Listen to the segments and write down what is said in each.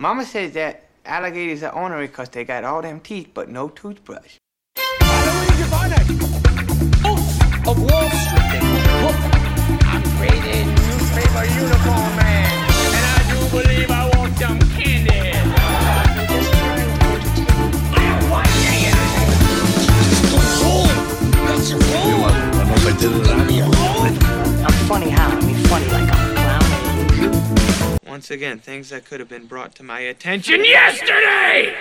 Mama says that alligators are ornery because they got all them teeth but no toothbrush. of Wall Street. I'm created newspaper uniform man, and I do believe I want some candy. I'm funny how? I mean funny like I'm a clown. Once again, things that could have been brought to my attention yesterday!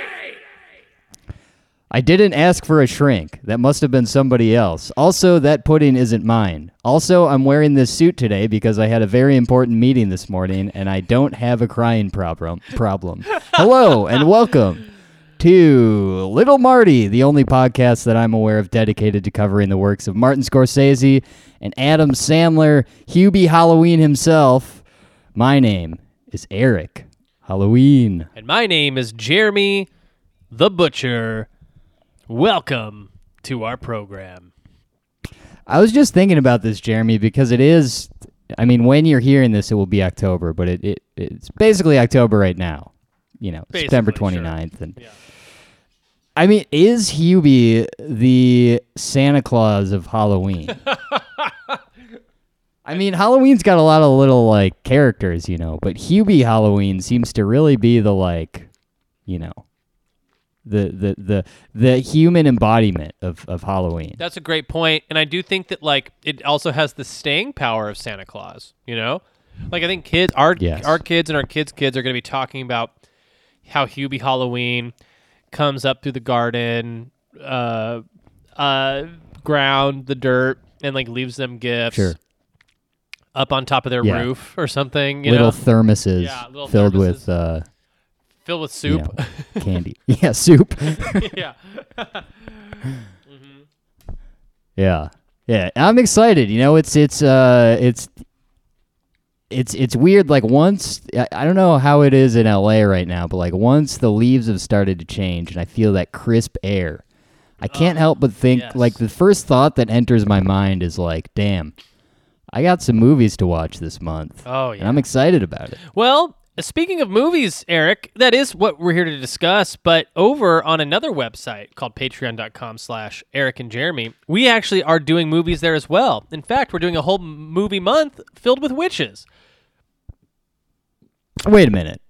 I didn't ask for a shrink. That must have been somebody else. Also, that pudding isn't mine. Also, I'm wearing this suit today because I had a very important meeting this morning and I don't have a crying problem. Problem. Hello and welcome to Little Marty, the only podcast that I'm aware of dedicated to covering the works of Martin Scorsese and Adam Sandler, Hubie Halloween himself. My name is Eric Halloween. And my name is Jeremy the Butcher. Welcome to our program. I was just thinking about this, Jeremy, because it is. I mean, when you're hearing this, it will be October, but it, it it's basically October right now. You know, September Basically, sure. 29th. And I mean, is Hubie the Santa Claus of Halloween? I mean, Halloween's got a lot of little like characters, you know, but Hubie Halloween seems to really be the like, you know, the the the the human embodiment of of Halloween. That's a great point, and I do think that like it also has the staying power of Santa Claus. You know, like I think kids, our Yes. our kids and our kids' kids are going to be talking about how Hubie Halloween comes up through the garden, uh, uh, ground, the dirt, and like leaves them gifts. Sure. Up on top of their Yeah. roof or something, you little know, thermoses Yeah, little filled thermoses. with uh, filled with you soup. know, candy. yeah, soup. yeah. yeah, yeah. I'm excited. You know, it's it's uh it's it's it's weird. Like once I, I don't know how it is in LA right now, but like once the leaves have started to change, and I feel that crisp air. I can't help but think yes. like the first thought that enters my mind is like, damn, I got some movies to watch this month. Oh, And yeah. I'm excited about it. Well, speaking of movies, Eric, that is what we're here to discuss. But over on another website called patreon.com slash Eric and Jeremy, we actually are doing movies there as well. In fact, we're doing a whole movie month filled with witches. Wait a minute.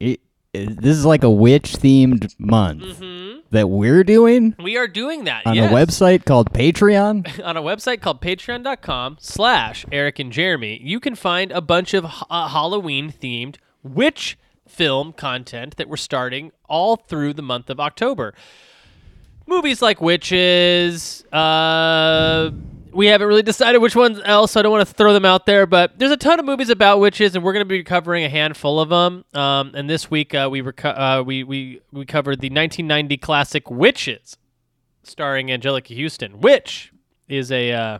It, it- this is like a witch themed month mm-hmm. That we're doing We are doing that on yes. a website called Patreon. on a website called patreon.com slash Eric and Jeremy, you can find a bunch of uh, Halloween themed witch film content that we're starting all through the month of October. Movies like Witches, uh, we haven't really decided which ones else, so I don't want to throw them out there, but there's a ton of movies about witches, and we're going to be covering a handful of them. Um, and this week, uh, we, reco- uh, we, we, we covered the 1990 classic Witches starring Anjelica Huston, which is a, uh,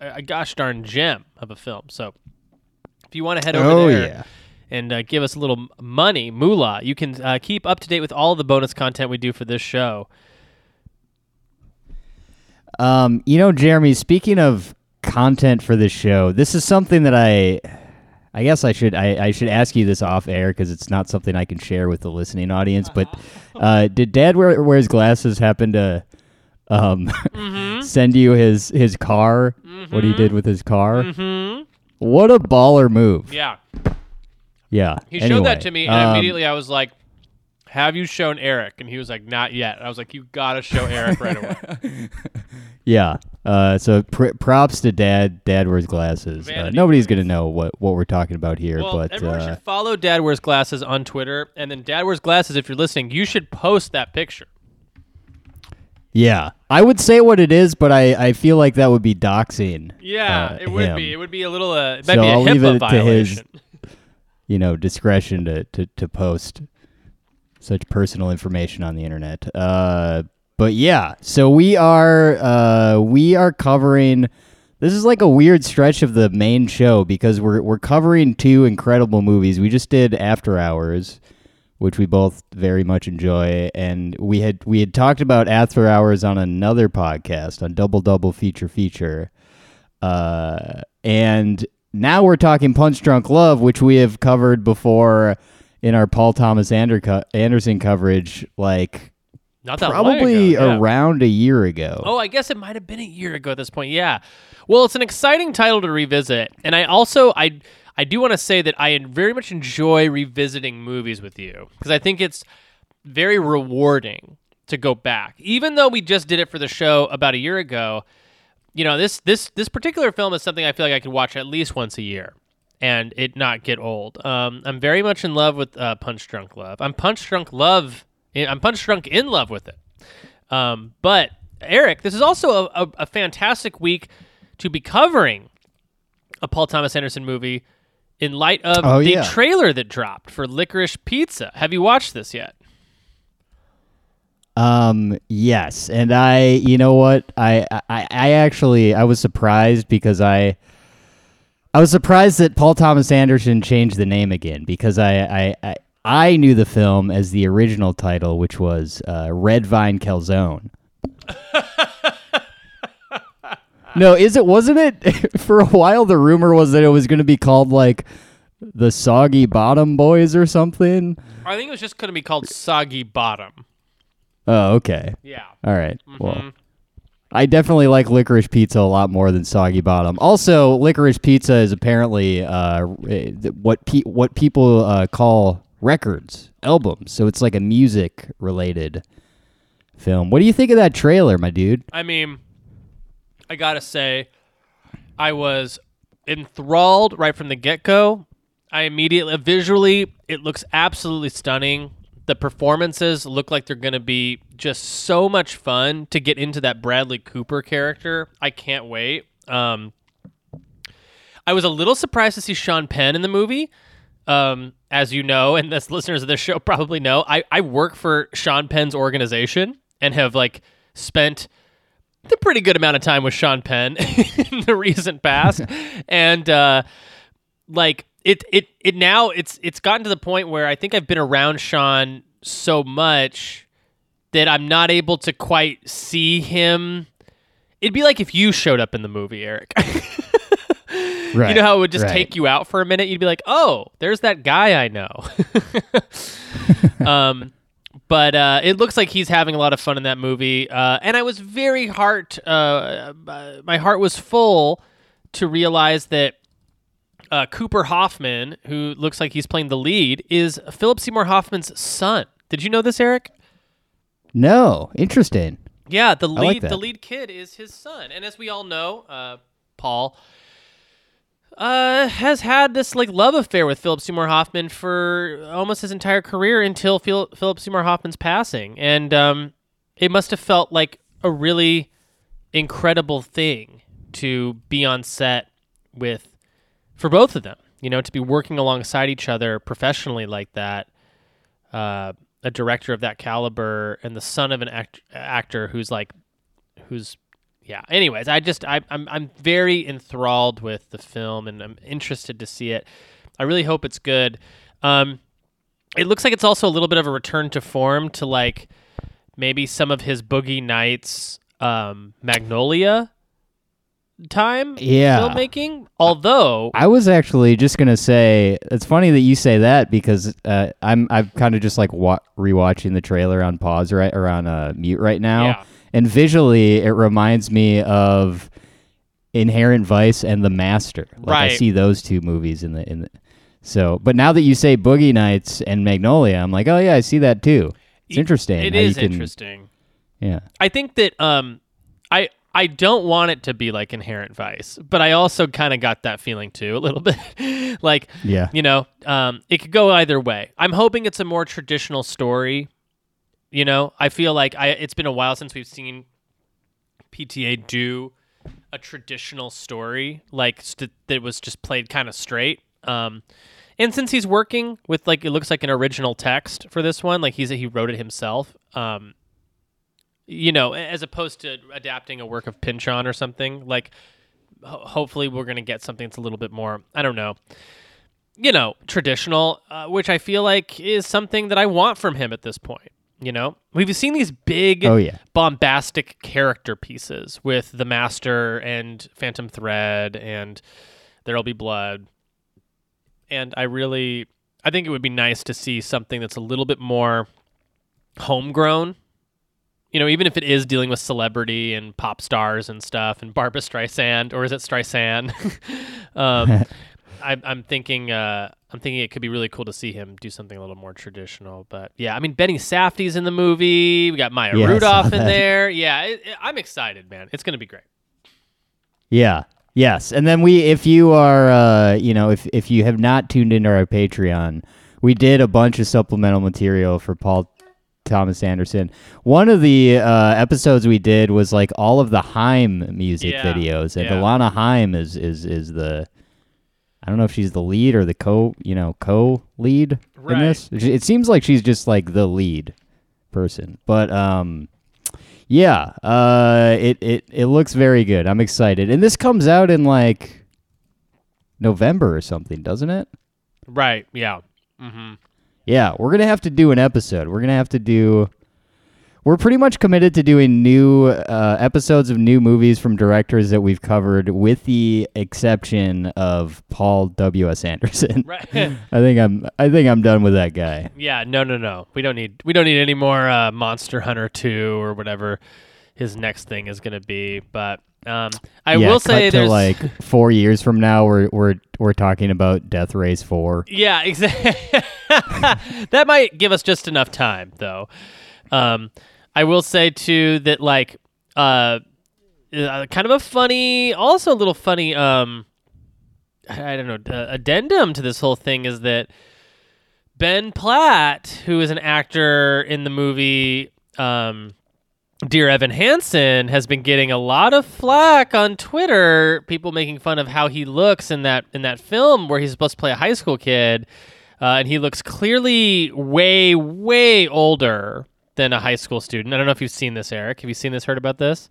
a, a gosh darn gem of a film. So if you want to head over Oh, there yeah. and uh, give us a little money, moolah, you can uh, keep up to date with all the bonus content we do for this show. Um, you know, Jeremy, speaking of content for this show, this is something that I I guess I should I, I should ask you this off air because it's not something I can share with the listening audience. But uh, did Dad wear, wears glasses happen to um, send you his his car? What he did with his car? Mm-hmm. What a baller move! Yeah. Yeah, He showed that to me, and um, immediately I was like, have you shown Eric? And he was like, not yet. I was like, you got to show Eric right away. Yeah. Uh, so pr- props to Dad. Dad wears glasses. Uh, nobody's gonna know what, what we're talking about here, Well, but everyone uh, should follow Dad Wears Glasses on Twitter. And then Dad Wears Glasses, if you're listening, you should post that picture. yeah, I would say what it is, but I, I feel like that would be doxing. Yeah, uh, it would him. be. It would be a little, uh, it might So be a I'll leave HIPAA it to his- You know, discretion to, to, to post such personal information on the internet. Uh, but yeah, so we are uh, we are covering. This is like a weird stretch of the main show because we're we're covering two incredible movies. We just did After Hours, which we both very much enjoy, and we had we had talked about After Hours on another podcast on Double Double Feature Feature, uh, and now we're talking Punch Drunk Love, which we have covered before in our Paul Thomas Anderson coverage, like Not that long probably ago, yeah. around a year ago. Oh, I guess it might have been a year ago at this point. Yeah. Well, it's an exciting title to revisit, and I also I I do want to say that I very much enjoy revisiting movies with you because I think it's very rewarding to go back, even though we just did it for the show about a year ago. You know, this this this particular film is something I feel like I could watch at least once a year and it not get old. Um, I'm very much in love with uh, Punch Drunk Love. I'm Punch Drunk Love. I'm Punch Drunk in love with it. Um, but Eric, this is also a, a, a fantastic week to be covering a Paul Thomas Anderson movie in light of Oh, the yeah. trailer that dropped for Licorice Pizza. Have you watched this yet? Um, yes, and I, you know what, I, I, I actually, I was surprised because I, I was surprised that Paul Thomas Anderson changed the name again because I, I, I, I knew the film as the original title, which was uh, Red Vine Calzone. no, is it? Wasn't it? For a while, the rumor was that it was going to be called like the Soggy Bottom Boys or something. I think it was just going to be called Soggy Bottom. Oh, okay. Yeah. All right. Mm-hmm. Well, I definitely like licorice pizza a lot more than soggy bottom. Also, licorice pizza is apparently uh, eh, what pe- what people uh, call records, albums. So it's like a music related film. What do you think of that trailer, my dude? I mean, I gotta say, I was enthralled right from the get go. I immediately, visually, it looks absolutely stunning. The performances look like they're gonna be just so much fun to get into that Bradley Cooper character. I can't wait. Um, I was a little surprised to see Sean Penn in the movie. Um, as you know, and as listeners of this show probably know, I, I work for Sean Penn's organization and have like spent a pretty good amount of time with Sean Penn in the recent past. and uh like it it it now it's it's gotten to the point where I think I've been around Sean so much that I'm not able to quite see him. It'd be like if you showed up in the movie, Eric. Right. You know how it would just right. take you out for a minute? You'd be like, "Oh, there's that guy I know." um, but uh, it looks like he's having a lot of fun in that movie, uh, and I was very heart. Uh, uh, my heart was full to realize that uh, Cooper Hoffman, who looks like he's playing the lead, is Philip Seymour Hoffman's son. Did you know this, Eric? No, interesting. Yeah, the like lead the lead kid is his son, and as we all know, uh, Paul uh, has had this like love affair with Philip Seymour Hoffman for almost his entire career until Phil- Philip Seymour Hoffman's passing, and um, it must have felt like a really incredible thing to be on set with for both of them. You know, to be working alongside each other professionally like that. Uh, a director of that caliber and the son of an act- actor who's like, who's, yeah. Anyways, I just I, I'm I'm very enthralled with the film and I'm interested to see it. I really hope it's good. Um, it looks like it's also a little bit of a return to form to like maybe some of his Boogie Nights, um, Magnolia time Yeah. filmmaking. Although I was actually just gonna say it's funny that you say that because uh, I'm I'm kind of just like wa- rewatching the trailer on pause right or on uh, mute right now, Yeah. and visually it reminds me of Inherent Vice and The Master. Like I see those two movies in the in the. So, but now that you say Boogie Nights and Magnolia, I'm like, oh yeah, I see that too. It's interesting. It is can- interesting. Yeah. I think that um, I I don't want it to be like Inherent Vice, but I also kind of got that feeling too a little bit. like, Yeah. you know, um, it could go either way. I'm hoping it's a more traditional story. You know, I feel like I it's been a while since we've seen PTA do a traditional story like st- that was just played kind of straight. Um, and since he's working with like it looks like an original text for this one, like he's he wrote it himself. Um, you know, as opposed to adapting a work of Pynchon or something. Like, ho- hopefully, we're gonna get something that's a little bit more. I don't know. You know, traditional, uh, which I feel like is something that I want from him at this point. You know, we've seen these big, Oh, yeah. bombastic character pieces with the Master and Phantom Thread and There'll Be Blood, and I really, I think it would be nice to see something that's a little bit more homegrown. You know, even if it is dealing with celebrity and pop stars and stuff, and Barbra Streisand, or is it Streisand? um, I, I'm thinking, uh, I'm thinking it could be really cool to see him do something a little more traditional. But yeah, I mean, Benny Safdie's in the movie. We got Maya Yeah, Rudolph in there. Yeah, it, it- I'm excited, man. It's gonna be great. Yeah. Yes. And then we if you are uh you know, if if you have not tuned into our Patreon, we did a bunch of supplemental material for Paul Thomas Anderson. One of the uh, episodes we did was like all of the Haim music Yeah, videos, and yeah. Alana Haim is is is the I don't know if she's the lead or the co you know co lead Right. in this. It seems like she's just like the lead person, but um yeah, uh, it, it it looks very good. I'm excited, and this comes out in like November or something, doesn't it? Right? Yeah. Mm-hmm. Yeah, we're gonna have to do an episode. We're gonna have to do. We're pretty much committed to doing new uh, episodes of new movies from directors that we've covered, with the exception of Paul W. S. Anderson. Right. I think I'm. I think I'm done with that guy. Yeah, no, no, no. We don't need we don't need any more uh, Monster Hunter two or whatever his next thing is going to be. But um, I yeah, will say there's like four years from now, we're we're we're talking about Death Race Four. yeah, exactly. that might give us just enough time, though. Um, I will say too that like uh, uh, kind of a funny, also a little funny. Um, I don't know uh, addendum to this whole thing is that Ben Platt, who is an actor in the movie um, Dear Evan Hansen, has been getting a lot of flack on Twitter. People making fun of how he looks in that in that film where he's supposed to play a high school kid, uh, and he looks clearly way way older than a high school student. I don't know if you've seen this, Eric. Have you seen this? Heard about this?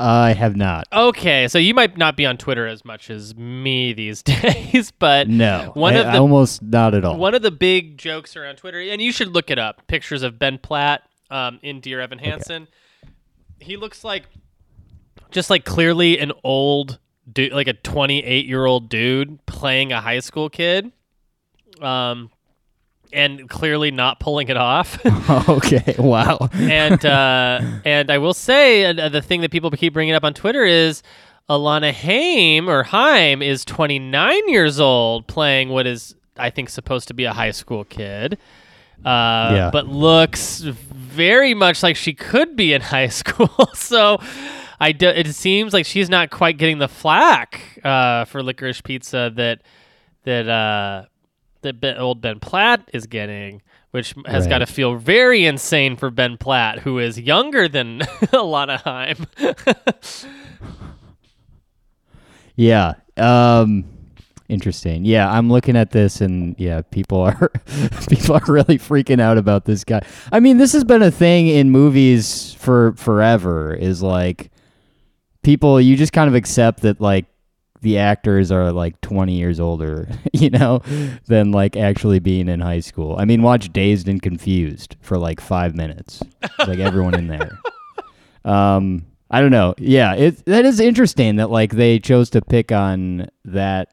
I have not. Okay, so you might not be on Twitter as much as me these days, but No, one I- of the almost not at all. one of the big jokes around Twitter, and you should look it up. Pictures of Ben Platt um, in Dear Evan Hansen. He looks like just like clearly an old dude, like a 28 year old dude playing a high school kid, um, and clearly not pulling it off. okay, wow. and uh, and I will say uh, the thing that people keep bringing up on Twitter is Alana Haim or Haim is 29 years old playing what is I think supposed to be a high school kid. Uh, Yeah. but looks very much like she could be in high school. so I do, it seems like she's not quite getting the flack uh, for licorice pizza that that uh, that ben, old Ben Platt is getting, which has Right. got to feel very insane for Ben Platt, who is younger than Alana Haim. Yeah. Um interesting. Yeah, I'm looking at this and yeah, people are people are really freaking out about this guy. I mean, this has been a thing in movies for forever is like people you just kind of accept that like the actors are like 20 years older, you know, than like actually being in high school. I mean, watch Dazed and Confused for like 5 minutes. like everyone in there. Um, I don't know. Yeah, it that is interesting that like they chose to pick on that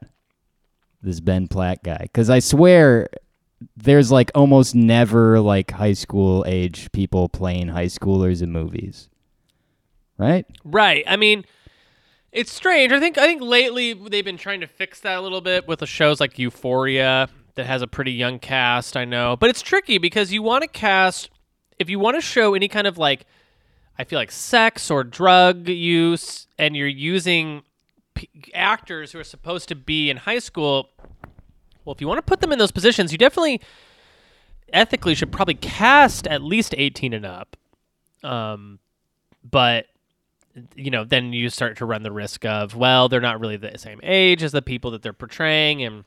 this Ben Platt guy because I swear there's like almost never like high school age people playing high schoolers in movies, right? Right. I mean, it's strange. I think I think lately they've been trying to fix that a little bit with the shows like Euphoria that has a pretty young cast, I know. But it's tricky because you want to cast if you want to show any kind of like I feel like sex or drug use and you're using p- actors who are supposed to be in high school, well if you want to put them in those positions, you definitely ethically should probably cast at least 18 and up. Um but you know, then you start to run the risk of, well, they're not really the same age as the people that they're portraying and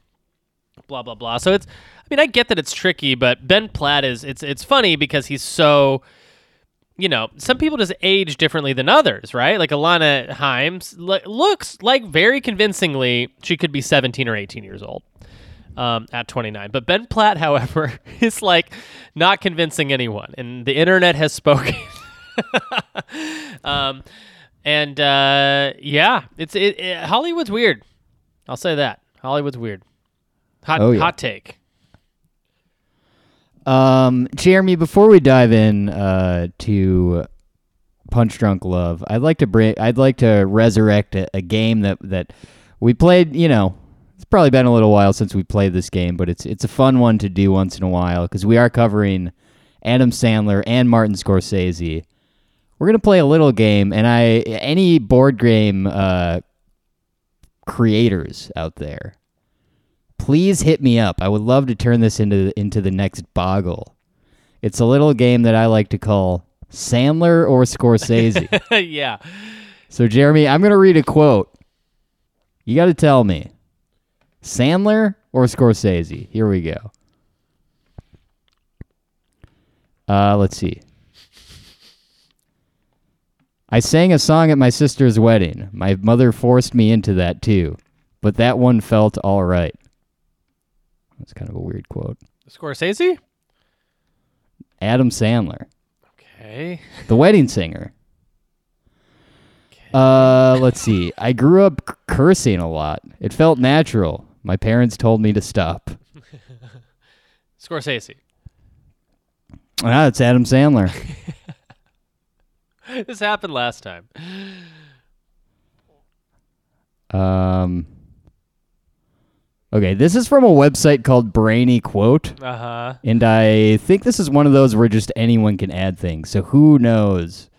blah blah blah. So it's I mean, I get that it's tricky, but Ben Platt is it's it's funny because he's so you know, some people just age differently than others, right? Like Alana Himes lo- looks like very convincingly she could be 17 or 18 years old um, at 29. But Ben Platt, however, is like not convincing anyone, and the internet has spoken. um, and uh, yeah, it's it, it- Hollywood's weird. I'll say that Hollywood's weird. Hot Oh, yeah. hot take. Um, Jeremy, before we dive in uh, to Punch Drunk Love, I'd like to bring, I'd like to resurrect a, a game that that we played. You know, probably been a little while since we played this game, but it's it's a fun one to do once in a while because we are covering Adam Sandler and Martin Scorsese. We're gonna play a little game, and I any board game uh, creators out there, please hit me up. I would love to turn this into into the next Boggle. It's a little game that I like to call Sandler or Scorsese. yeah. so Jeremy, I'm gonna read a quote. You got to tell me, Sandler or Scorsese. Here we go. Uh, let's see. I sang a song at my sister's wedding. My mother forced me into that too, but that one felt all right. That's kind of a weird quote. Scorsese? Adam Sandler, Okay. the wedding singer. Uh, let's see. I grew up cursing a lot. It felt natural. My parents told me to stop. Scorsese. Ah, it's Adam Sandler. This happened last time. Um. Okay, this is from a website called Brainy Quote, Uh huh. and I think this is one of those where just anyone can add things. So who knows?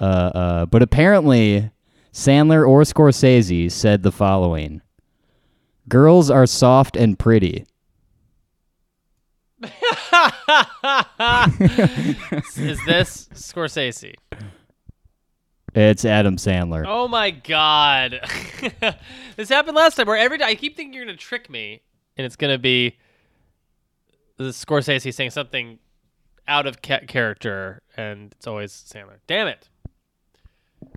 Uh, uh, but apparently, Sandler or Scorsese said the following: "Girls are soft and pretty." Is this Scorsese? It's Adam Sandler. Oh my god. this happened last time where every time I keep thinking you're going to trick me and it's going to be the Scorsese saying something out of ca- character and it's always Sandler. Damn it.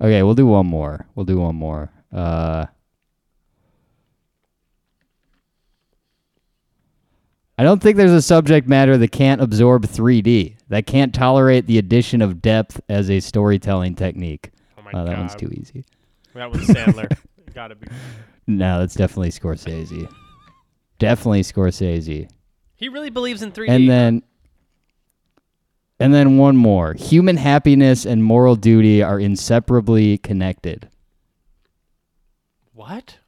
Okay, we'll do one more. We'll do one more. Uh, I don't think there's a subject matter that can't absorb 3D, that can't tolerate the addition of depth as a storytelling technique. Oh my Oh, that god. one's too easy. That was Sandler. Got to be. No, that's definitely Scorsese. definitely Scorsese. He really believes in 3D. And then and then one more. Human happiness and moral duty are inseparably connected. what?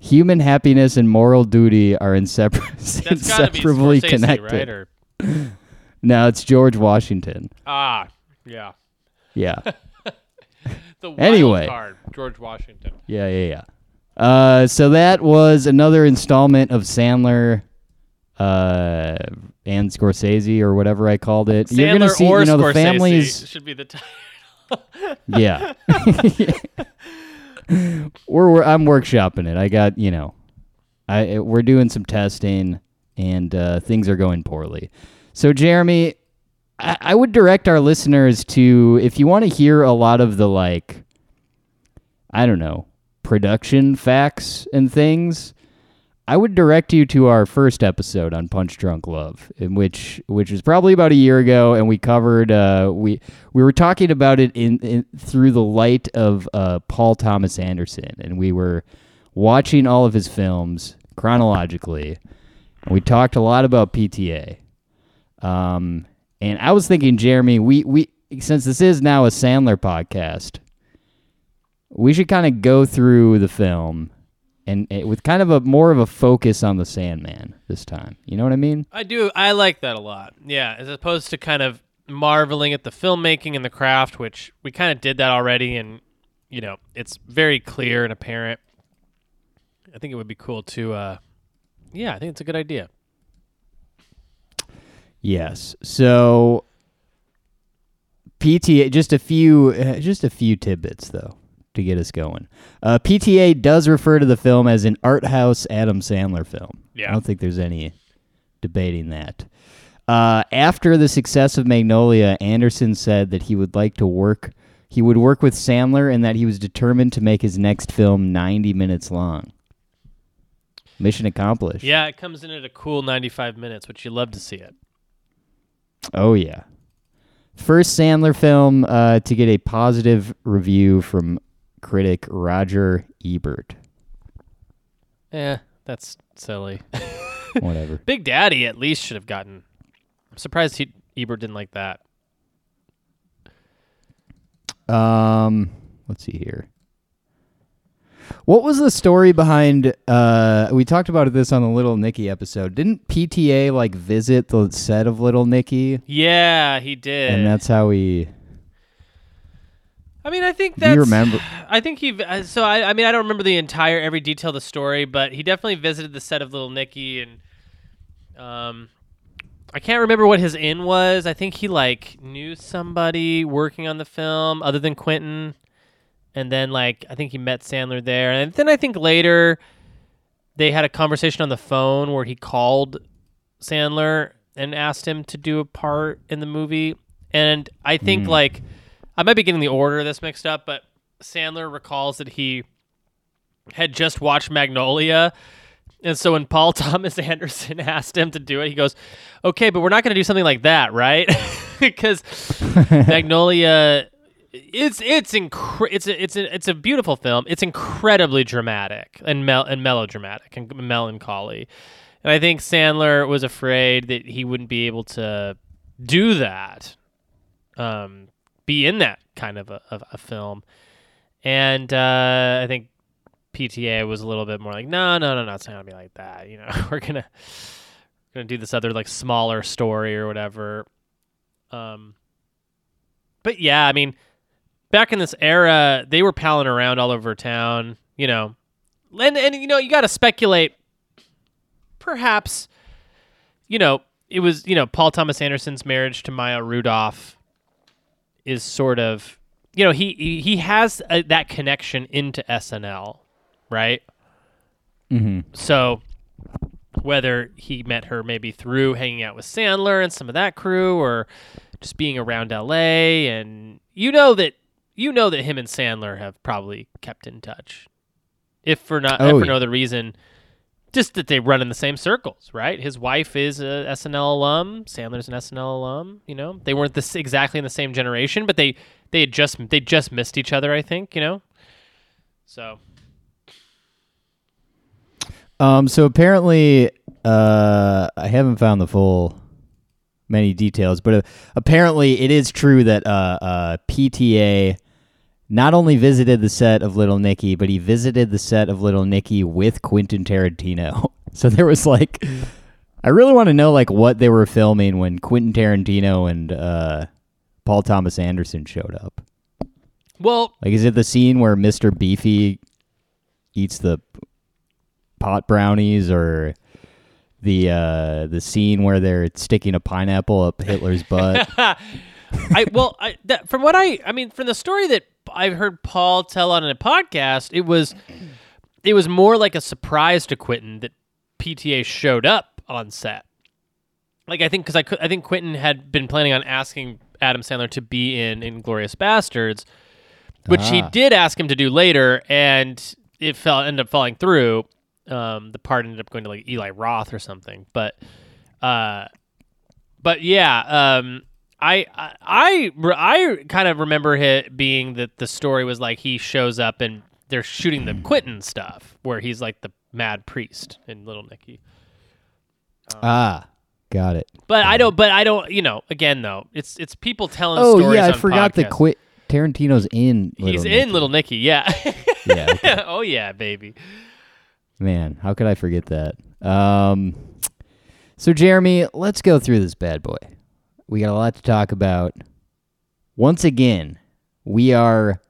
Human happiness and moral duty are insepar- inseparably connected. right? No, it's George Washington. ah, yeah. Yeah. The Anyway. card, George Washington. yeah, yeah, yeah. Uh, so that was another installment of Sandler uh, and Scorsese or whatever I called it. You're gonna see, or you know, Scorsese the families. should be the title. Yeah. We're, we're I'm workshopping it. I got you know, I we're doing some testing and uh, things are going poorly. So Jeremy, I, I would direct our listeners to if you want to hear a lot of the like, I don't know, production facts and things. I would direct you to our first episode on Punch Drunk Love, in which which was probably about a year ago, and we covered uh, we we were talking about it in, in through the light of uh, Paul Thomas Anderson, and we were watching all of his films chronologically, and we talked a lot about PTA. Um, and I was thinking, Jeremy, we we since this is now a Sandler podcast, we should kind of go through the film and eh, with kind of a more of a focus on the Sandman this time. You know what I mean? I do. I like that a lot. Yeah, as opposed to kind of marveling at the filmmaking and the craft, which we kind of did that already, and you know, it's very clear and apparent. I think it would be cool to. uh Yeah, I think it's a good idea. Yes. So PTA just a few uh, just a few tidbits though to get us going. Uh, PTA does refer to the film as an art house Adam Sandler film. Yeah. I don't think there's any debating that. Uh, after the success of Magnolia, Anderson said that he would like to work. He would work with Sandler, and that he was determined to make his next film 90 minutes long. Mission accomplished. Yeah, it comes in at a cool 95 minutes, which you love to see it. Oh yeah. First Sandler film uh, to get a positive review from critic Roger Ebert. Yeah, that's silly. Whatever. Big Daddy at least should have gotten. I'm surprised he, Ebert didn't like that. Um, let's see here. What was the story behind? Uh, we talked about this on the Little Nicky episode. Didn't PTA like visit the set of Little Nicky, Yeah, he did. and that's how we? I mean, I think Do that's. you remember? I think he. uh, So I, I mean, I don't remember the entire every detail of the story, but he definitely visited the set of Little Nicky, and um, I can't remember what his in was. I think he like knew somebody working on the film other than Quentin, and then like I think he met Sandler there, and then I think later they had a conversation on the phone where he called Sandler and asked him to do a part in the movie, and I think like. I might be getting the order of this mixed up, but Sandler recalls that he had just watched Magnolia. And so when Paul Thomas Anderson asked him to do it, he goes, "Okay, but we're not going to do something like that, right?" Because Magnolia, it's it's incre- it's a, it's a, it's a beautiful film. It's incredibly dramatic and mel- and melodramatic and melancholy. And I think Sandler was afraid that he wouldn't be able to do that um, be in that kind of a, of a film. And uh, I think PTA was a little bit more like, no, no, no, no, it's not gonna be like that. You know, we're gonna we're gonna do this other like smaller story or whatever. Um, but yeah, I mean, back in this era, they were palling around all over town. You know, and and you know, you got to speculate. Perhaps, you know, it was you know Paul Thomas Anderson's marriage to Maya Rudolph is sort of you know he he, has a, that connection into SNL, right? Mm-hmm. So whether he met her maybe through hanging out with Sandler and some of that crew, or just being around LA, and you know that you know that him and Sandler have probably kept in touch, if for not Oh, if for yeah. no other reason. Just that they run in the same circles, right? His wife is a SNL alum. Sandler's an SNL alum. You know, they weren't this exactly in the same generation, but they they had just they just missed each other. I think you know. So Um, so apparently, uh, I haven't found the full many details, but uh, apparently it is true that uh, uh, PTA not only visited the set of Little Nicky, but he visited the set of Little Nicky with Quentin Tarantino. so there was like, I really want to know like what they were filming when Quentin Tarantino and uh, Paul Thomas Anderson showed up. well, Like, is it the scene where Mr. Beefy eats the pot brownies, or the uh, the scene where they're sticking a pineapple up Hitler's butt? I well, I that, from what I I mean from the story that I've heard Paul tell on a podcast, it was it was more like a surprise to Quentin that PTA showed up on set. Like I think because I could, I think Quentin had been planning on asking Adam Sandler to be in Inglourious Basterds, which he Ah. did ask him to do later, and it fell ended up falling through. Um, the part ended up going to like Eli Roth or something, but uh, but yeah, um, I I I, I kind of remember it being that the story was like he shows up and they're shooting the Quentin stuff where he's like the mad priest in Little Nicky. ah, got it. But I don't. But I don't. You know. Again, though, it's it's people telling. Oh stories yeah, I forgot that podcasts. quit. Tarantino's in. Little He's Nicky. in Little Nicky. Yeah. Yeah, okay. oh yeah, baby. Man, how could I forget that? Um, so Jeremy, let's go through this bad boy. We got a lot to talk about. Once again, we are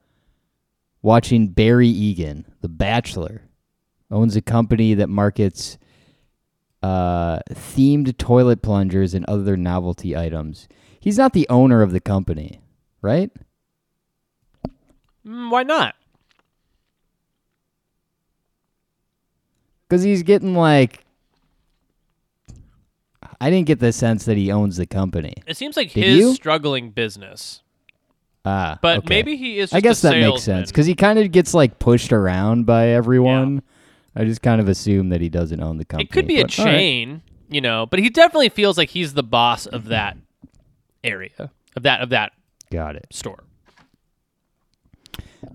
watching Barry Egan, The Bachelor, owns a company that markets uh, themed toilet plungers and other novelty items. He's not the owner of the company, right? Mm, why not? Because he's getting like. I didn't get the sense that he owns the company. It seems like Did his you? struggling business, Ah, but okay. maybe he is. I guess a that makes sense because he kind of gets like pushed around by everyone. I just kind of assume that he doesn't own the company. It could be a but right. chain, you know, but he definitely feels like he's the boss of that area of that of that Got it. store.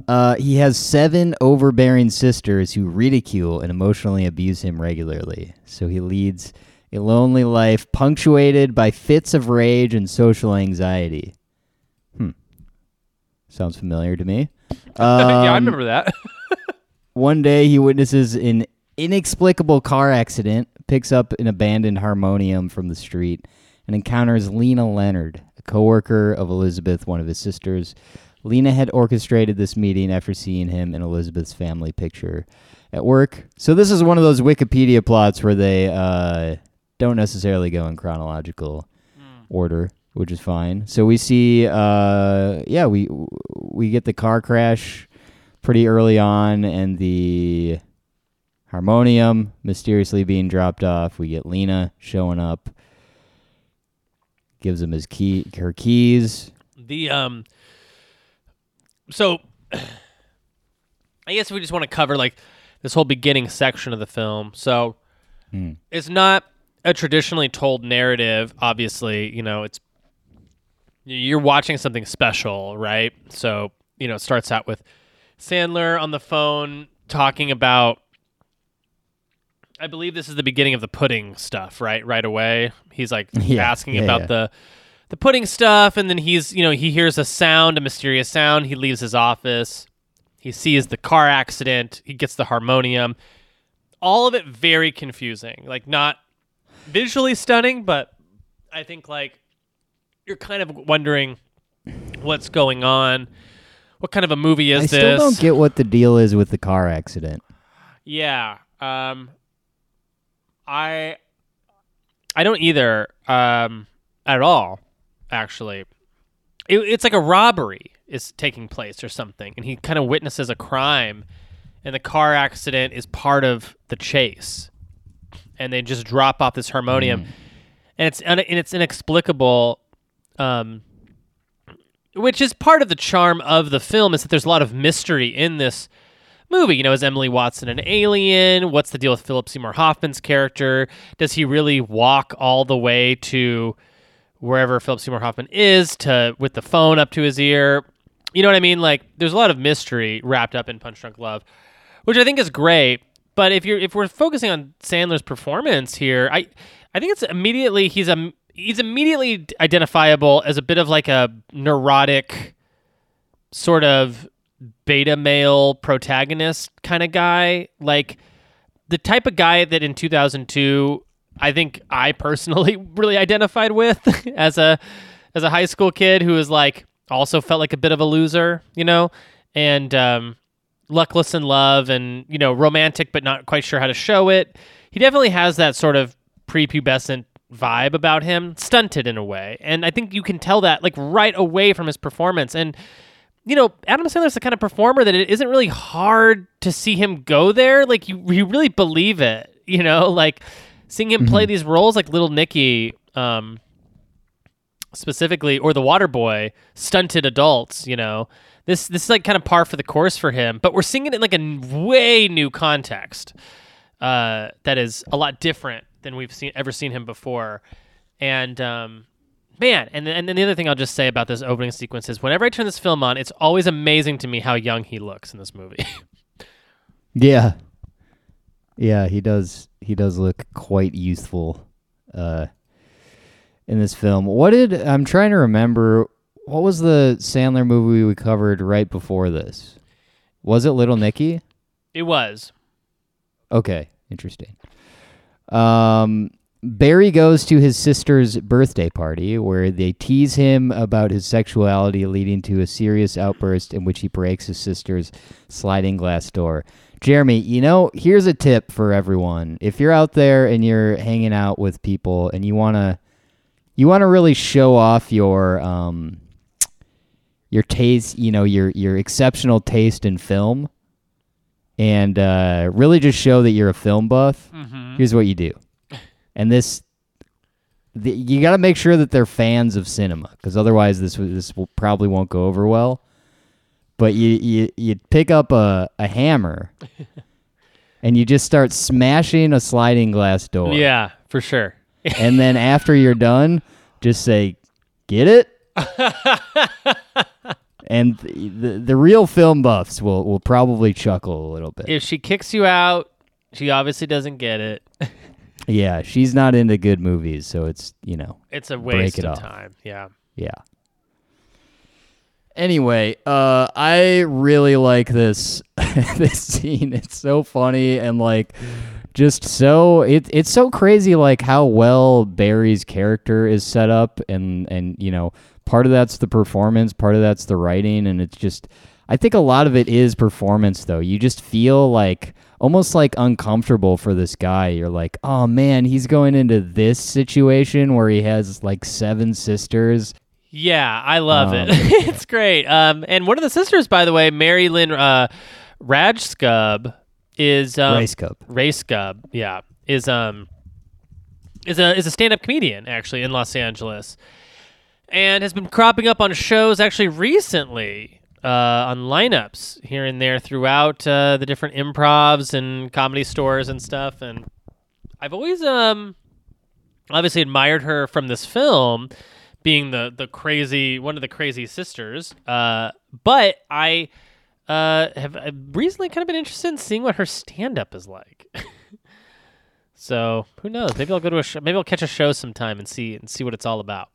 Uh, he has seven overbearing sisters who ridicule and emotionally abuse him regularly. So he leads a lonely life punctuated by fits of rage and social anxiety. Hmm. Sounds familiar to me. yeah, I Um, remember that. One day he witnesses an inexplicable car accident, picks up an abandoned harmonium from the street, and encounters Lena Leonard, a coworker of Elizabeth, one of his sisters. Lena had orchestrated this meeting after seeing him in Elizabeth's family picture at work. So this is one of those Wikipedia plots where they uh, don't necessarily go in chronological order, which is fine. So we see, uh, yeah, we we get the car crash pretty early on, and the harmonium mysteriously being dropped off. We get Lena showing up, gives him his key, her keys. The um so I guess we just want to cover like this whole beginning section of the film. So it's not a traditionally told narrative, obviously, you know, it's you're watching something special, right? So, you know, it starts out with Sandler on the phone talking about I believe this is the beginning of the pudding stuff, right? Right away. He's like Yeah, asking yeah, about yeah. the the pudding stuff and then he's, you know, he hears a sound, a mysterious sound, he leaves his office. He sees the car accident, he gets the harmonium. All of it very confusing. Like not visually stunning, but I think like you're kind of wondering what's going on. What kind of a movie is this? I this? still don't get what the deal is with the car accident. Yeah. Um I I don't either um at all actually. It, it's like a robbery is taking place or something and he kind of witnesses a crime and the car accident is part of the chase. And they just drop off this harmonium and it's and it's inexplicable um which is part of the charm of the film is that there's a lot of mystery in this movie. You know, is Emily Watson an alien? What's the deal with Philip Seymour Hoffman's character? Does he really walk all the way to wherever Philip Seymour Hoffman is to with the phone up to his ear? You know what I mean? Like, there's a lot of mystery wrapped up in Punch Drunk Love, which I think is great. But if you're if we're focusing on Sandler's performance here, I I think it's immediately he's a he's immediately identifiable as a bit of like a neurotic sort of beta male protagonist kind of guy. Like the type of guy that in 2002 i think i personally really identified with as a as a high school kid who was like also felt like a bit of a loser you know? And um luckless in love and you know romantic but not quite sure how to show it he definitely has that sort of prepubescent vibe about him stunted in a way and i think you can tell that like right away from his performance and you know, Adam Sandler's the kind of performer that it isn't really hard to see him go there. Like you, you really believe it. You know, like seeing him play these roles like Little Nicky, um, specifically, or the Water Boy, stunted adults. You know, this this is like kind of par for the course for him. But we're seeing it in like a way new context uh, that is a lot different than we've seen ever seen him before. And um, man, and and then the other thing I'll just say about this opening sequence is whenever I turn this film on, it's always amazing to me how young he looks in this movie. Yeah. Yeah, he does he does look quite youthful uh in this film. What did I'm trying to remember what was the Sandler movie we covered right before this? Was it Little Nicky? it was. Okay, interesting. Um, Barry goes to his sister's birthday party where they tease him about his sexuality, leading to a serious outburst in which he breaks his sister's sliding glass door. Jeremy, you know, here's a tip for everyone. If you're out there and you're hanging out with people and you wanna you wanna really show off your um your taste, you know, your your exceptional taste in film and uh, really just show that you're a film buff, here's what you do. And this, the, you got to make sure that they're fans of cinema, because otherwise this this will probably won't go over well. But you you you pick up a a hammer, and you just start smashing a sliding glass door. Yeah, for sure. And then after you're done, just say, "Get it." and the, the the real film buffs will will probably chuckle a little bit. If she kicks you out, she obviously doesn't get it. yeah, she's not into good movies, so it's you know It's a Break waste it of off. time. Yeah. Yeah. Anyway, uh, I really like this this scene. It's so funny and like just so it it's so crazy like how well Barry's character is set up and and you know part of that's the performance, part of that's the writing, and it's just I think a lot of it is performance though. You just feel like almost like uncomfortable for this guy. You're like, oh man, he's going into this situation where he has like seven sisters Yeah, I love Um, it. it's great. Um, and one of the sisters, by the way, Mary Lynn uh, Rajskub, is um, Race Cup. Race Scub, yeah, is um is a is a stand up comedian actually in Los Angeles, and has been cropping up on shows actually recently uh, on lineups here and there throughout uh, the different improvs and comedy stores and stuff. And I've always um obviously admired her from this film being the the crazy one of the crazy sisters. Uh but i uh have I've recently kind of been interested in seeing what her stand up is like. So who knows? Maybe i'll go to a show maybe i'll catch a show sometime and see and see what it's all about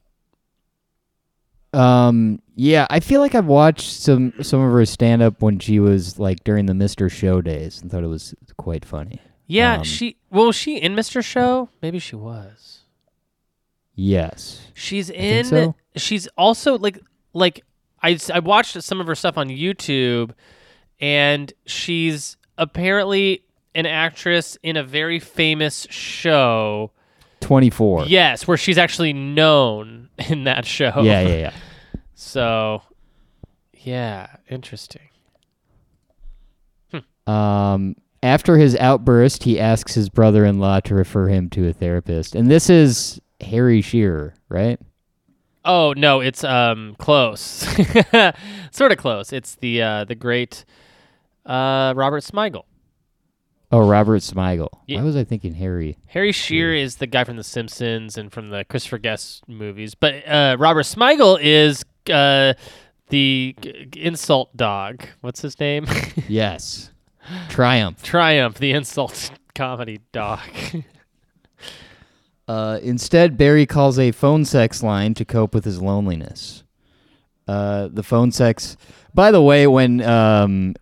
Um, yeah, I feel like I've watched some some of her stand up when she was like during the Mr. Show days and thought it was quite funny. yeah Um, she well was she in mr show maybe she was Yes. She's in. so. She's also like like I I watched some of her stuff on YouTube, and she's apparently an actress in a very famous show. 24. Yes, where she's actually known in that show. Yeah, yeah, yeah. So, yeah, interesting. Um, after his outburst, he asks his brother-in-law to refer him to a therapist. And this is Harry Shearer, right? Oh no, it's um close, sort of close. It's the uh, the great uh, Robert Smigel. Oh, Robert Smigel. Yeah. Why was I thinking Harry? Harry Shearer is the guy from The Simpsons and from the Christopher Guest movies, but uh, Robert Smigel is uh, the g- g- insult dog. What's his name? Yes. Triumph. Triumph, the insult comedy dog. Uh, instead, Barry calls a phone sex line to cope with his loneliness. Uh, the phone sex. By the way, when um,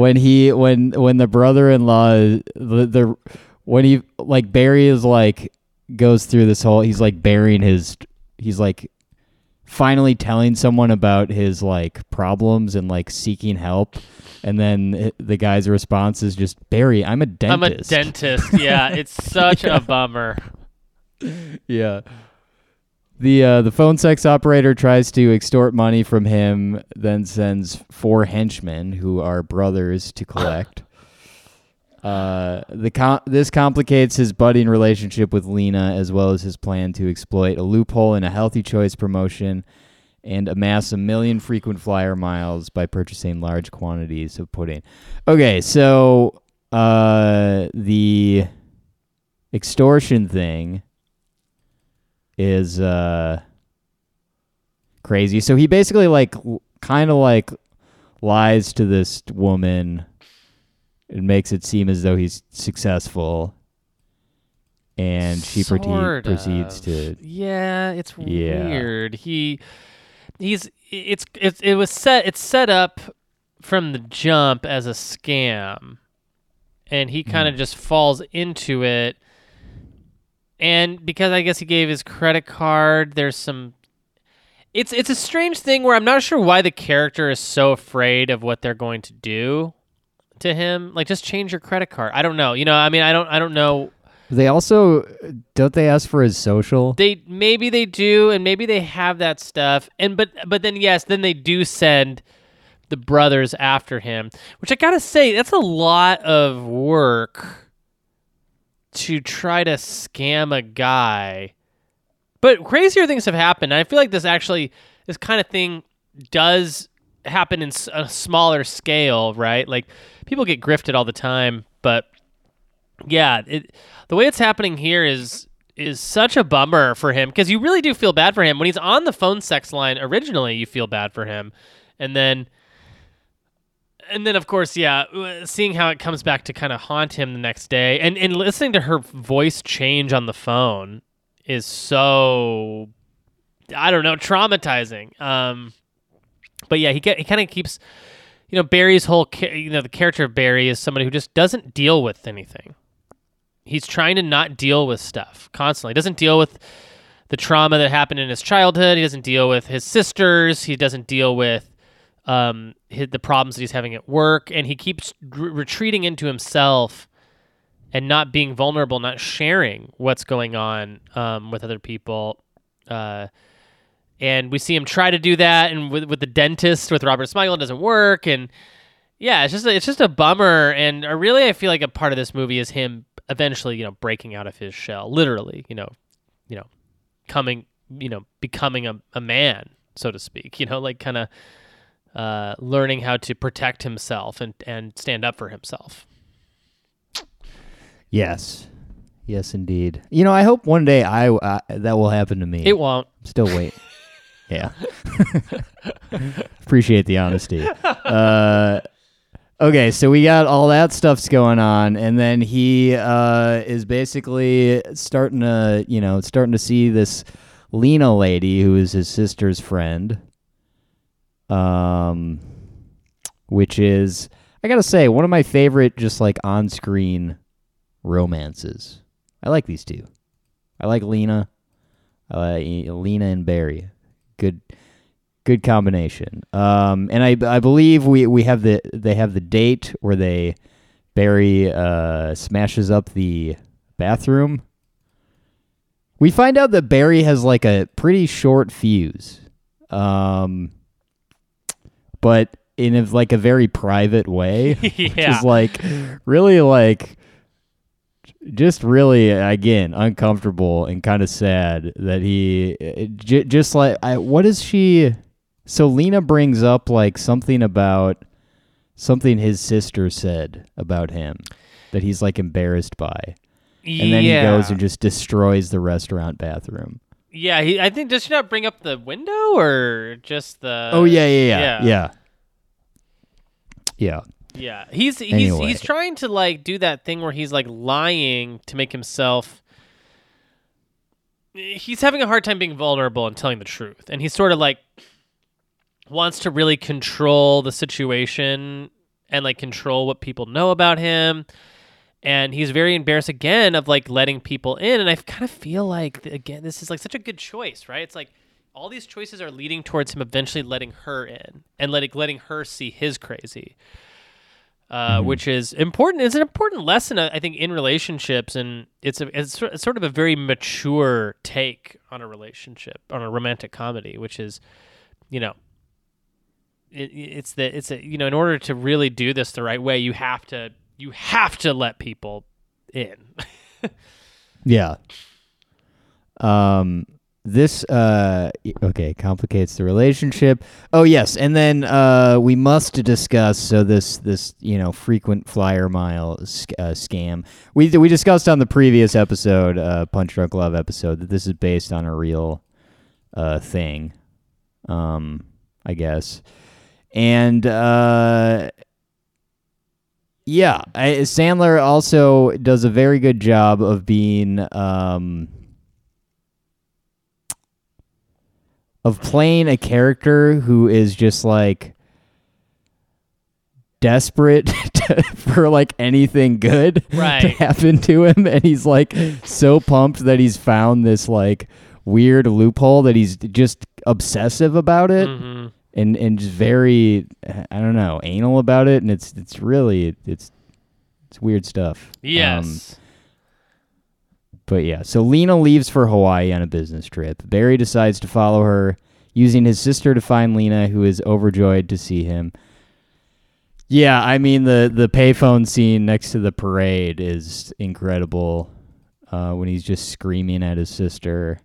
when he when when the brother-in-law the, the when he like Barry is like goes through this whole he's like burying his he's like finally telling someone about his like problems and like seeking help and then the guy's response is just Barry I'm a I'm a dentist dentist. Yeah, it's such a bummer. Yeah. The uh, the phone sex operator tries to extort money from him, then sends four henchmen who are brothers to collect. Uh, the com- this complicates his budding relationship with Lena, as well as his plan to exploit a loophole in a healthy choice promotion and amass a million frequent flyer miles by purchasing large quantities of pudding. Okay, so uh, the extortion thing is uh crazy. So he basically like kind of like lies to this woman and makes it seem as though he's successful and she prote- proceeds to Yeah, it's Yeah. weird. He he's it's it's it was set it's set up from the jump as a scam. And he kind of just falls into it. And because I guess he gave his credit card, there's some it's it's a strange thing where I'm not sure why the character is so afraid of what they're going to do to him. Like just change your credit card. I don't know. You know, I mean, I don't I don't know They also don't they ask for his social? they maybe they do and maybe they have that stuff and but but then yes then they do send the brothers after him which i gotta say that's a lot of work to try to scam a guy but crazier things have happened i feel like this actually this kind of thing does happen in a smaller scale right like people get grifted all the time but yeah, it the way it's happening here is is such a bummer for him because you really do feel bad for him when he's on the phone sex line. Originally, you feel bad for him, and then. And then, of course, yeah, uh, seeing how it comes back to kind of haunt him the next day, and, and listening to her voice change on the phone is so, I don't know, traumatizing. Um, but yeah, he get, he kind of keeps, you know, Barry's whole, you know, the character of Barry is somebody who just doesn't deal with anything. He's trying to not deal with stuff constantly. He doesn't deal with the trauma that happened in his childhood. He doesn't deal with his sisters. He doesn't deal with um, his, the problems that he's having at work, and he keeps r- retreating into himself and not being vulnerable, not sharing what's going on um, with other people. Uh, and we see him try to do that, and with, with the dentist with Robert Smigel, it doesn't work. And yeah, it's just a, it's just a bummer. And really, I feel like a part of this movie is him eventually, you know, breaking out of his shell, literally, you know, you know, coming, you know, becoming a, a man, so to speak. You know, like kind of uh, learning how to protect himself and and stand up for himself. Yes. Yes, indeed. You know, I hope one day I uh, that will happen to me. It won't. Still wait. yeah. Appreciate the honesty. Uh, okay, so we got all that stuff's going on, and then he uh, is basically starting to, you know, starting to see this Lena lady who is his sister's friend. Um, which is, I gotta say, one of my favorite, just like on-screen romances. I like these two. I like Lena. Like Lena and Barry. Good, good combination. Um, and I I believe we we have the they have the date where they Barry uh smashes up the bathroom. We find out that Barry has like a pretty short fuse. Um, but in a, like a very private way, which Yeah. is like really like just really again uncomfortable and kind of sad that he uh, j- just like I, what is she so lena brings up like something about something his sister said about him that he's like embarrassed by and then yeah. he goes and just destroys the restaurant bathroom Yeah, he, I think does she not bring up the window or just the? oh yeah yeah yeah yeah. yeah yeah he's he's Anyway. he's trying to like do that thing where he's like lying to make himself. He's having a hard time being vulnerable and telling the truth, and he's sort of like wants to really control the situation and like control what people know about him. And he's very embarrassed again of like letting people in, and I kind of feel like again this is like such a good choice, right? It's like all these choices are leading towards him eventually letting her in and letting letting her see his crazy uh, which is important. It's an important lesson, I think, in relationships, and it's a it's, it's sort of a very mature take on a relationship, on a romantic comedy, which is, you know, it, it's the it's a you know, in order to really do this the right way, you have to you have to let people in. Yeah. Um this uh okay, complicates the relationship. Oh yes, and then uh we must discuss so this this, you know, frequent flyer mile sc- uh, scam. We we discussed on the previous episode, uh Punch Drunk Love episode that this is based on a real uh thing. Um I guess. And uh yeah, I, Sandler also does a very good job of being um, of playing a character who is just like desperate to, for like anything good to happen to him. And he's like so pumped that he's found this like weird loophole that he's just obsessive about it. Hmm and and just very I don't know anal about it, and it's it's really it's it's weird stuff. Um, Yes. but yeah, so Lena leaves for Hawaii on a business trip. Barry decides to follow her, using his sister to find Lena, who is overjoyed to see him. Yeah, I mean the the payphone scene next to the parade is incredible. Uh, when he's just screaming at his sister.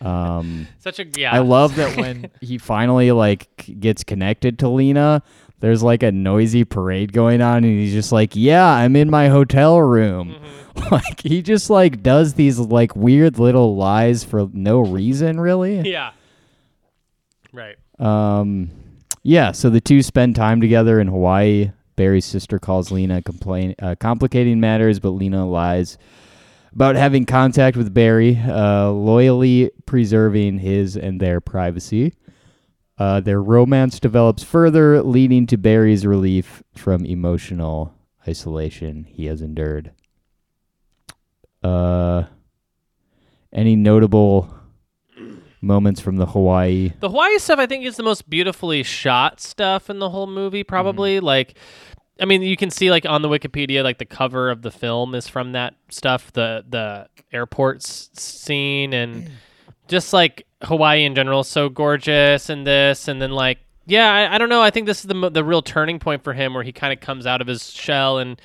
Um, Such a yeah. I love that when he finally like gets connected to Lena, there's like a noisy parade going on, and he's just like, "Yeah, I'm in my hotel room." like he just like does these like weird little lies for no reason, really. Yeah. Right. Um, yeah. So the two spend time together in Hawaii. Barry's sister calls Lena complain, uh, complicating matters, but Lena lies about having contact with Barry, uh, loyally preserving his and their privacy. Uh, their romance develops further, leading to Barry's relief from emotional isolation he has endured. Uh, any notable moments from the Hawaii? The Hawaii stuff, I think, is the most beautifully shot stuff in the whole movie. Probably like, I mean, you can see like on the Wikipedia, like the cover of the film is from that stuff. The the airport s- scene and just like Hawaii in general, is so gorgeous and this and then like. Yeah, I, I don't know. I think this is the the real turning point for him, where he kind of comes out of his shell, and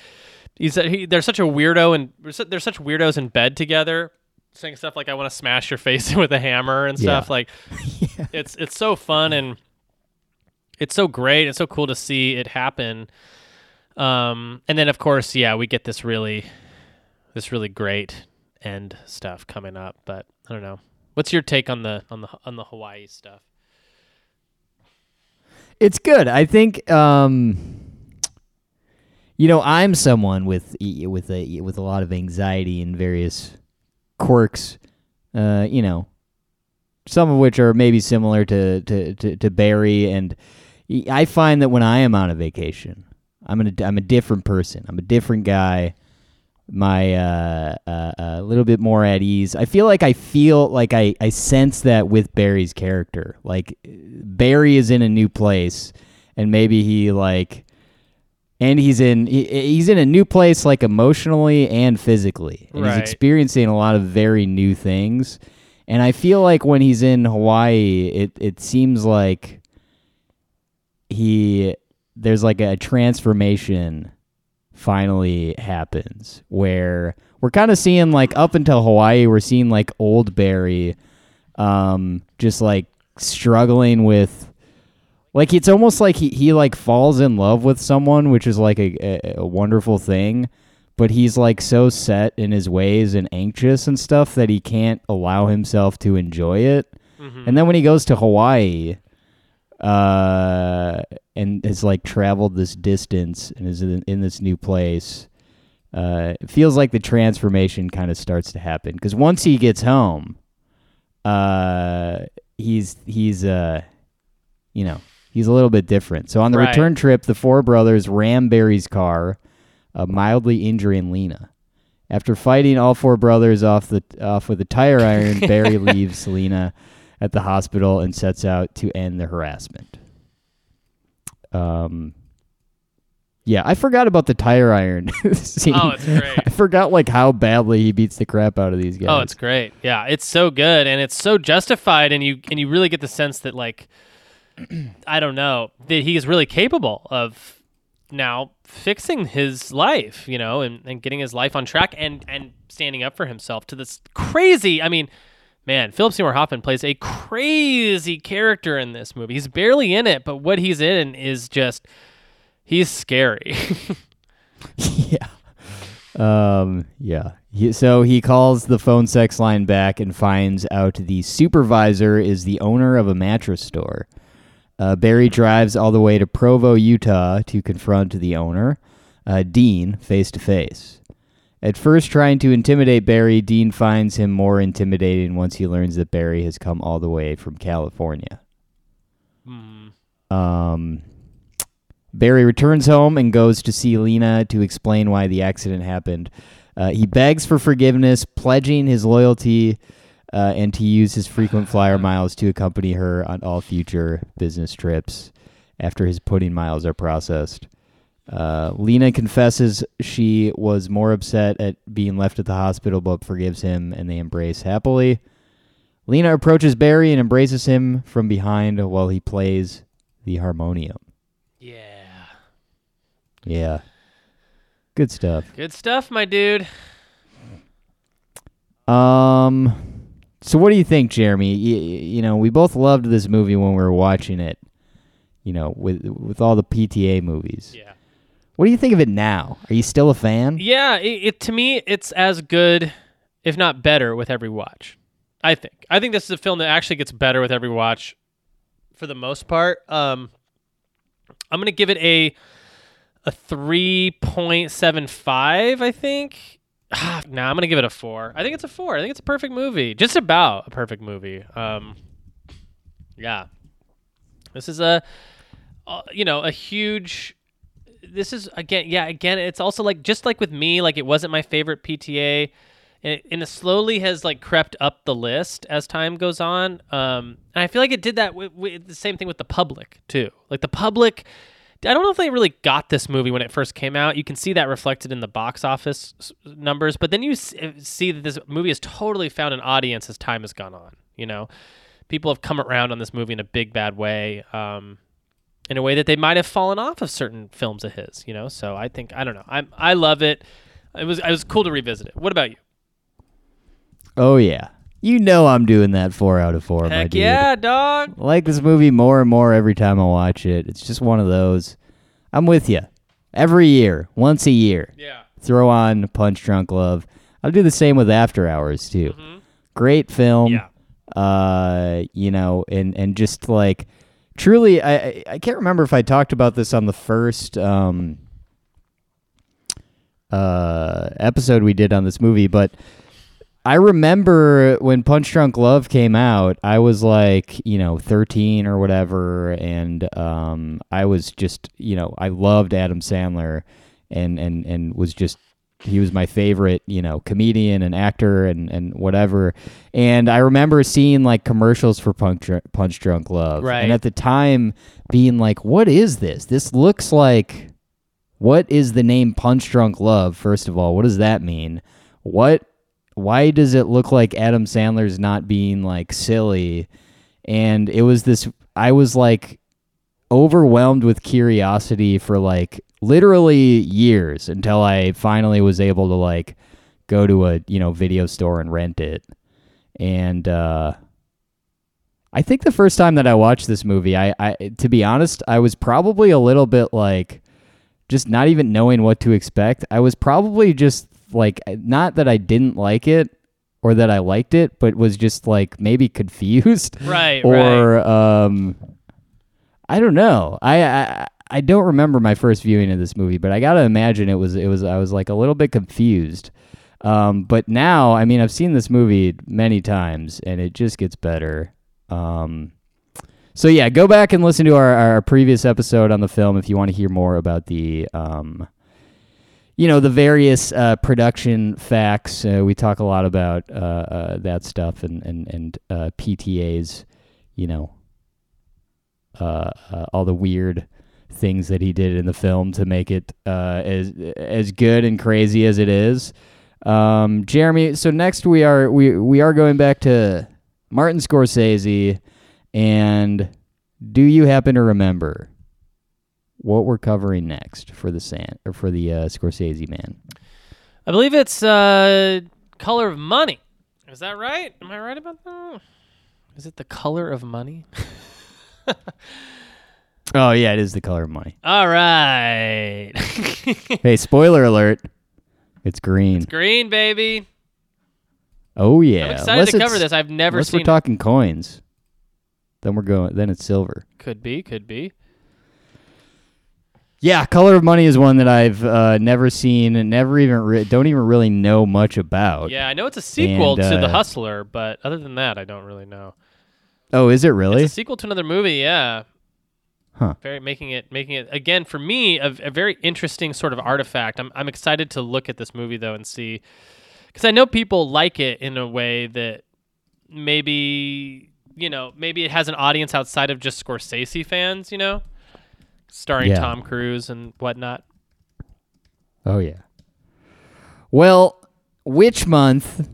he's he, they're such a weirdo, and they're such weirdos in bed together, saying stuff like "I want to smash your face with a hammer" and Yeah. stuff. Like, it's it's so fun and it's so great. It's so cool to see it happen. Um, and then of course, yeah, we get this really, this really great end stuff coming up. But I don't know. What's your take on the on the on the Hawaii stuff? It's good. I think um you know, I'm someone with with a with a lot of anxiety and various quirks uh, you know, some of which are maybe similar to to to, to Barry and I find that when I am on a vacation, I'm an, I'm a different person. I'm a different guy. My uh, uh, a little bit more at ease. I feel like I feel like I, I sense that with Barry's character. Like Barry is in a new place, and maybe he like, and he's in he, he's in a new place like emotionally and physically, and Right. he's experiencing a lot of very new things. And I feel like when he's in Hawaii, it it seems like he there's like a transformation finally happens where we're kind of seeing like up until Hawaii we're seeing like old Barry um just like struggling with like it's almost like he, he like falls in love with someone which is like a, a, a wonderful thing but he's like so set in his ways and anxious and stuff that he can't allow himself to enjoy it. And then when he goes to Hawaii uh, and has like traveled this distance and is in, in this new place, uh, it feels like the transformation kind of starts to happen because once he gets home, uh, he's he's uh, you know, he's a little bit different. So on the Right. return trip, the four brothers ram Barry's car, uh, mildly injuring Lena. After fighting all four brothers off the off with a tire iron, Barry leaves Lena at the hospital and sets out to end the harassment. Um, yeah, I forgot about the tire iron scene. Oh, it's great. I forgot like how badly he beats the crap out of these guys. Oh, it's great. Yeah, it's so good and it's so justified and you and you really get the sense that like I don't know, that he is really capable of now fixing his life, you know, and, and getting his life on track and and standing up for himself to this crazy, I mean, man, Philip Seymour Hoffman plays a crazy character in this movie. He's barely in it, but what he's in is just he's scary. yeah. Um, yeah. He, so he calls the phone sex line back and finds out the supervisor is the owner of a mattress store. Uh, Barry drives all the way to Provo, Utah to confront the owner, uh, Dean, face to face. At first, trying to intimidate Barry, Dean finds him more intimidating once he learns that Barry has come all the way from California. Um, Barry returns home and goes to see Lena to explain why the accident happened. Uh, he begs for forgiveness, pledging his loyalty uh, and to use his frequent flyer miles to accompany her on all future business trips after his pudding miles are processed. Uh, Lena confesses she was more upset at being left at the hospital, but forgives him, and they embrace happily. Lena approaches Barry and embraces him from behind while he plays the harmonium. yeah. Yeah. Good stuff. Good stuff, my dude. Um So what do you think, Jeremy? You, you know, we both loved this movie when we were watching it. You know, with with all the PTA movies. Yeah. What do you think of it now? Are you still a fan? Yeah, it, it to me it's as good, if not better, with every watch. I think. I think this is a film that actually gets better with every watch, for the most part. Um, I'm gonna give it a a three point seven five. I think. nah, I'm gonna give it a four. I think it's a four. I think it's a perfect movie. Just about a perfect movie. Um, yeah. This is a, uh, you know, a huge this is again yeah again it's also like just like with me like it wasn't my favorite pta and it, and it slowly has like crept up the list as time goes on. Um and i feel like it did that with, with the same thing with the public too. Like the public i don't know if they really got this movie when it first came out. You can see that reflected in the box office numbers but then you uh, see that this movie has totally found an audience as time has gone on you know? People have come around on this movie in a big bad way. Um in a way that they might have fallen off of certain films of his, you know. So I think I don't know. I I love it. It was it was cool to revisit it. What about you? Oh yeah. You know I'm doing that four out of four, my Heck dude. yeah, dog. I like this movie more and more every time I watch it. It's just one of those. I'm with you. Every year, once a year, Yeah. throw on Punch Drunk Love. I'll do the same with After Hours too. Great film. Yeah. Uh, you know, and and just like truly, I I- can't remember if I talked about this on the first um uh episode we did on this movie, but I remember when Punch Drunk Love came out, I was like, you know, 13 or whatever, and um, I was just, you know, I loved Adam Sandler, and and and was just he was my favorite, you know, comedian and actor and and whatever. And I remember seeing like commercials for Punch Dr- Punch Drunk Love, Right. and at the time being like, what is this? This looks like. What is the name Punch Drunk Love? First of all, what does that mean? What why does it look like Adam Sandler's not being like silly? And it was this I was like overwhelmed with curiosity for like literally years until I finally was able to like go to a, you know, video store and rent it. And uh I think the first time that I watched this movie, I, I to be honest, I was probably a little bit like just not even knowing what to expect. I was probably just like not that I didn't like it or that I liked it, but was just like maybe confused. Right, or um I don't know. I, I I don't remember my first viewing of this movie, but I got to imagine it was it was I was like a little bit confused. Um but now, I mean, I've seen this movie many times and it just gets better. Um so yeah, go back and listen to our, our previous episode on the film if you want to hear more about the um, you know, the various uh, production facts. Uh, we talk a lot about uh, uh, that stuff and and and uh, PTA's, you know, uh, all the weird things that he did in the film to make it uh, as as good and crazy as it is. Um, Jeremy, so next we are we we are going back to Martin Scorsese, and do you happen to remember what we're covering next for the San or for the uh, Scorsese man? I believe it's uh, Color of Money. Is that right? Am I right about that? Is it the Color of Money? Oh yeah, it is the color of money. All right. hey, spoiler alert! It's green. Green, baby. oh yeah, I'm excited Unless to cover this. I've never Unless seen we're talking coins, then we're going. Then it's silver. Could be, could be. Yeah, Color of Money is one that I've uh, never seen and never even re- don't even really know much about. Yeah, I know it's a sequel And, to The uh, Hustler, but other than that, I don't really know. Oh, is it really? It's a sequel to another movie, yeah. Huh. Very making it making it again for me a, a very interesting sort of artifact. I'm I'm excited to look at this movie though and see because I know people like it in a way that maybe you know maybe it has an audience outside of just Scorsese fans. You know, starring Yeah. Tom Cruise and whatnot. Oh yeah. Well, which month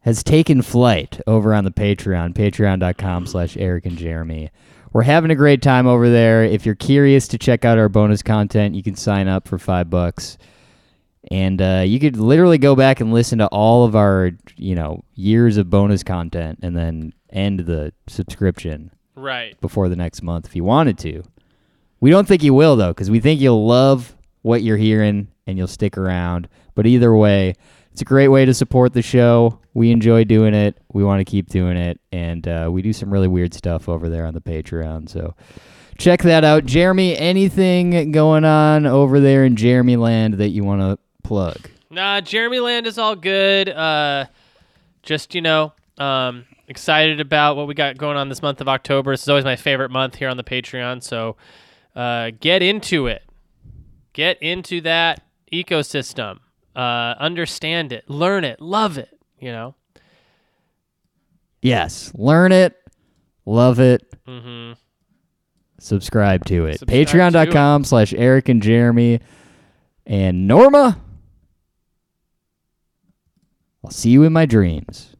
has taken flight over on the Patreon, patreon.com slash Eric and Jeremy. We're having a great time over there. If you're curious to check out our bonus content, you can sign up for five bucks. And uh, you could literally go back and listen to all of our, you know, years of bonus content and then end the subscription Right. before the next month if you wanted to. We don't think you will though, because we think you'll love what you're hearing and you'll stick around. But either way, it's a great way to support the show. We enjoy doing it. We want to keep doing it, and uh, we do some really weird stuff over there on the Patreon. So check that out, Jeremy. Anything going on over there in Jeremy Land that you want to plug? Nah, Jeremy Land is all good. Uh, just you know, um, excited about what we got going on this month of October. This is always my favorite month here on the Patreon. So uh, get into it. Get into that ecosystem. Uh, understand it. Learn it. Love it. You know. Yes, learn it, love it, Mm-hmm. subscribe to it. Patreon.com slash Eric and Jeremy and Norma. I'll see you in my dreams.